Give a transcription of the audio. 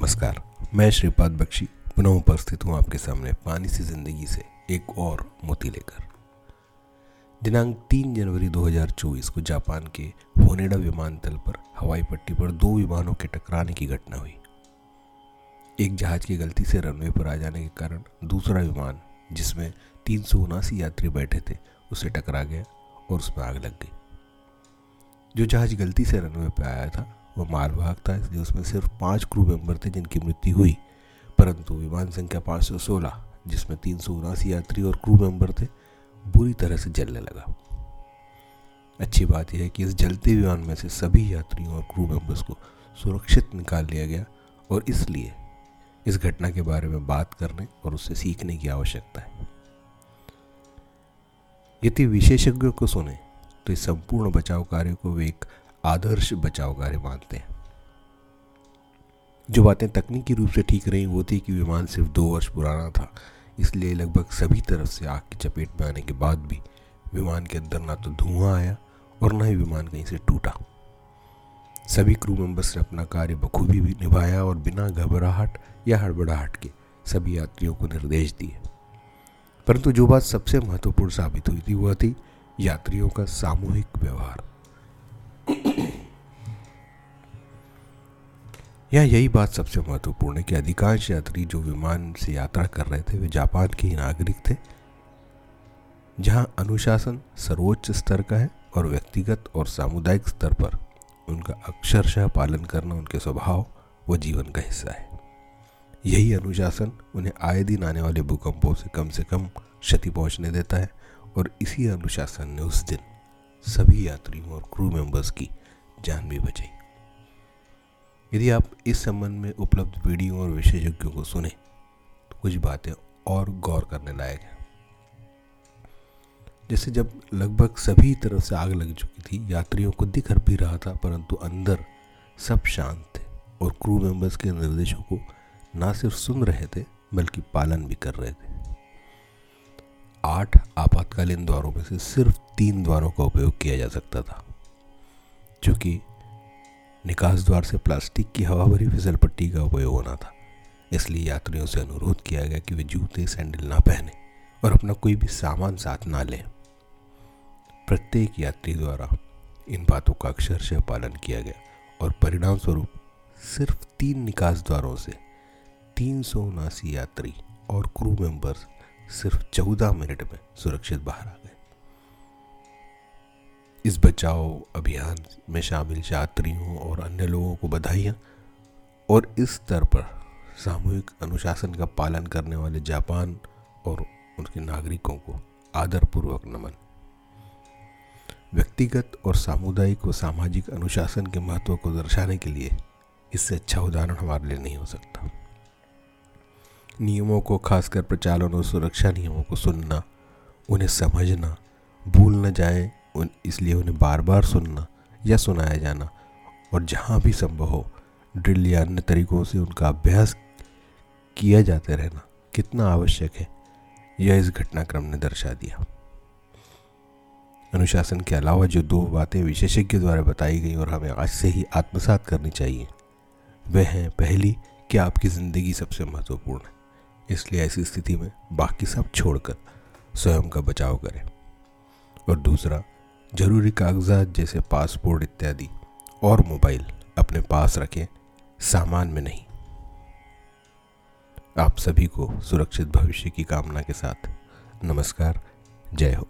नमस्कार, मैं श्रीपाद बख्शी, पुनः उपस्थित हूँ आपके सामने पानी से ज़िंदगी से एक और मोती लेकर। दिनांक 3 जनवरी 2024 को जापान के होनेडा विमानतल पर हवाई पट्टी पर दो विमानों के टकराने की घटना हुई। एक जहाज़ की गलती से रनवे पर आ जाने के कारण दूसरा विमान, जिसमें तीन सौ उनासी यात्री बैठे थे, उसे टकरा गया और उसमें आग लग गई। जो जहाज़ गलती से रनवे पर आया था वह मालवाहक था इसलिए उसमें सिर्फ़ पाँच क्रू मेंबर थे जिनकी मृत्यु हुई। परंतु विमान संख्या पाँच सौ सोलह, जिसमें तीन सौ उनासी यात्री और क्रू मेंबर थे, बुरी तरह से जलने लगा। अच्छी बात यह है कि इस जलते विमान में से सभी यात्रियों और क्रू मेंबर्स को सुरक्षित निकाल लिया गया और इसलिए इस घटना के बारे में बात करने और उससे सीखने की आवश्यकता है। यदि विशेषज्ञों को सुने तो इस संपूर्ण बचाव कार्य को वे एक आदर्श बचाव कार्य मानते हैं। जो बातें तकनीकी रूप से ठीक रही वो थी कि विमान सिर्फ़ दो वर्ष पुराना था, इसलिए लगभग सभी तरफ़ से आग की चपेट में आने के बाद भी विमान के अंदर ना तो धुआँ आया और ना ही विमान कहीं से टूटा। सभी क्रू मेंबर्स ने अपना कार्य बखूबी भी निभाया और बिना घबराहट या हड़बड़ाहट के सभी यात्रियों को निर्देश दिए। परंतु जो बात सबसे महत्वपूर्ण साबित हुई थी, वह थी यात्रियों का सामूहिक व्यवहार। यह यही बात सबसे महत्वपूर्ण है कि अधिकांश यात्री जो विमान से यात्रा कर रहे थे, वे जापान के ही नागरिक थे, जहाँ अनुशासन सर्वोच्च स्तर का है और व्यक्तिगत और सामुदायिक स्तर पर उनका अक्षरशः पालन करना उनके स्वभाव व जीवन का हिस्सा है। यही अनुशासन उन्हें आए दिन आने वाले भूकंपों से कम से कम क्षति पहुँचने देता है और इसी अनुशासन ने उस दिन सभी यात्रियों और क्रू मेंबर्स की जान भी बचाई। यदि आप इस संबंध में उपलब्ध वीडियो और विशेषज्ञों को सुने तो कुछ बातें और गौर करने लायक हैं। जैसे जब लगभग सभी तरफ़ से आग लग चुकी थी, यात्रियों को दिख भी रहा था, परंतु अंदर सब शांत थे और क्रू मेंबर्स के निर्देशों को ना सिर्फ़ सुन रहे थे, बल्कि पालन भी कर रहे थे। आठ आपातकालीन द्वारों में से सिर्फ़ तीन द्वारों का उपयोग किया जा सकता था क्योंकि निकास द्वार से प्लास्टिक की हवा भरी फिसल पट्टी का उपयोग होना था। इसलिए यात्रियों से अनुरोध किया गया कि वे जूते, सैंडल ना पहने और अपना कोई भी सामान साथ ना लें। प्रत्येक यात्री द्वारा इन बातों का अक्षरशः पालन किया गया और परिणाम स्वरूप सिर्फ़ तीन निकास द्वारों से तीन सौ उनासी यात्री और क्रू मेंबर्स सिर्फ़ चौदह मिनट में सुरक्षित बाहर आ गए। इस बचाव अभियान में शामिल यात्रियों और अन्य लोगों को बधाइयाँ। और इस स्तर पर सामूहिक अनुशासन का पालन करने वाले जापान और उनके नागरिकों को आदरपूर्वक नमन। व्यक्तिगत और सामुदायिक व सामाजिक अनुशासन के महत्व को दर्शाने के लिए इससे अच्छा उदाहरण हमारे लिए नहीं हो सकता। नियमों को, खासकर प्रचालन और सुरक्षा नियमों को सुनना, उन्हें समझना, भूल न जाए इसलिए उन्हें बार बार सुनना या सुनाया जाना। और जहाँ भी संभव हो, ड्रिल या अन्य तरीकों से उनका अभ्यास किया जाते रहना कितना आवश्यक है, यह इस घटनाक्रम ने दर्शा दिया। अनुशासन के अलावा जो दो बातें विशेषज्ञ द्वारा बताई गई और हमें आज से ही आत्मसात करनी चाहिए, वह हैं, पहली, कि आपकी ज़िंदगी सबसे महत्वपूर्ण है, इसलिए ऐसी स्थिति में बाकी सब छोड़कर स्वयं का बचाव करें। और दूसरा ज़रूरी कागजात जैसे पासपोर्ट इत्यादि और मोबाइल अपने पास रखें, सामान में नहीं। आप सभी को सुरक्षित भविष्य की कामना के साथ नमस्कार, जय हो।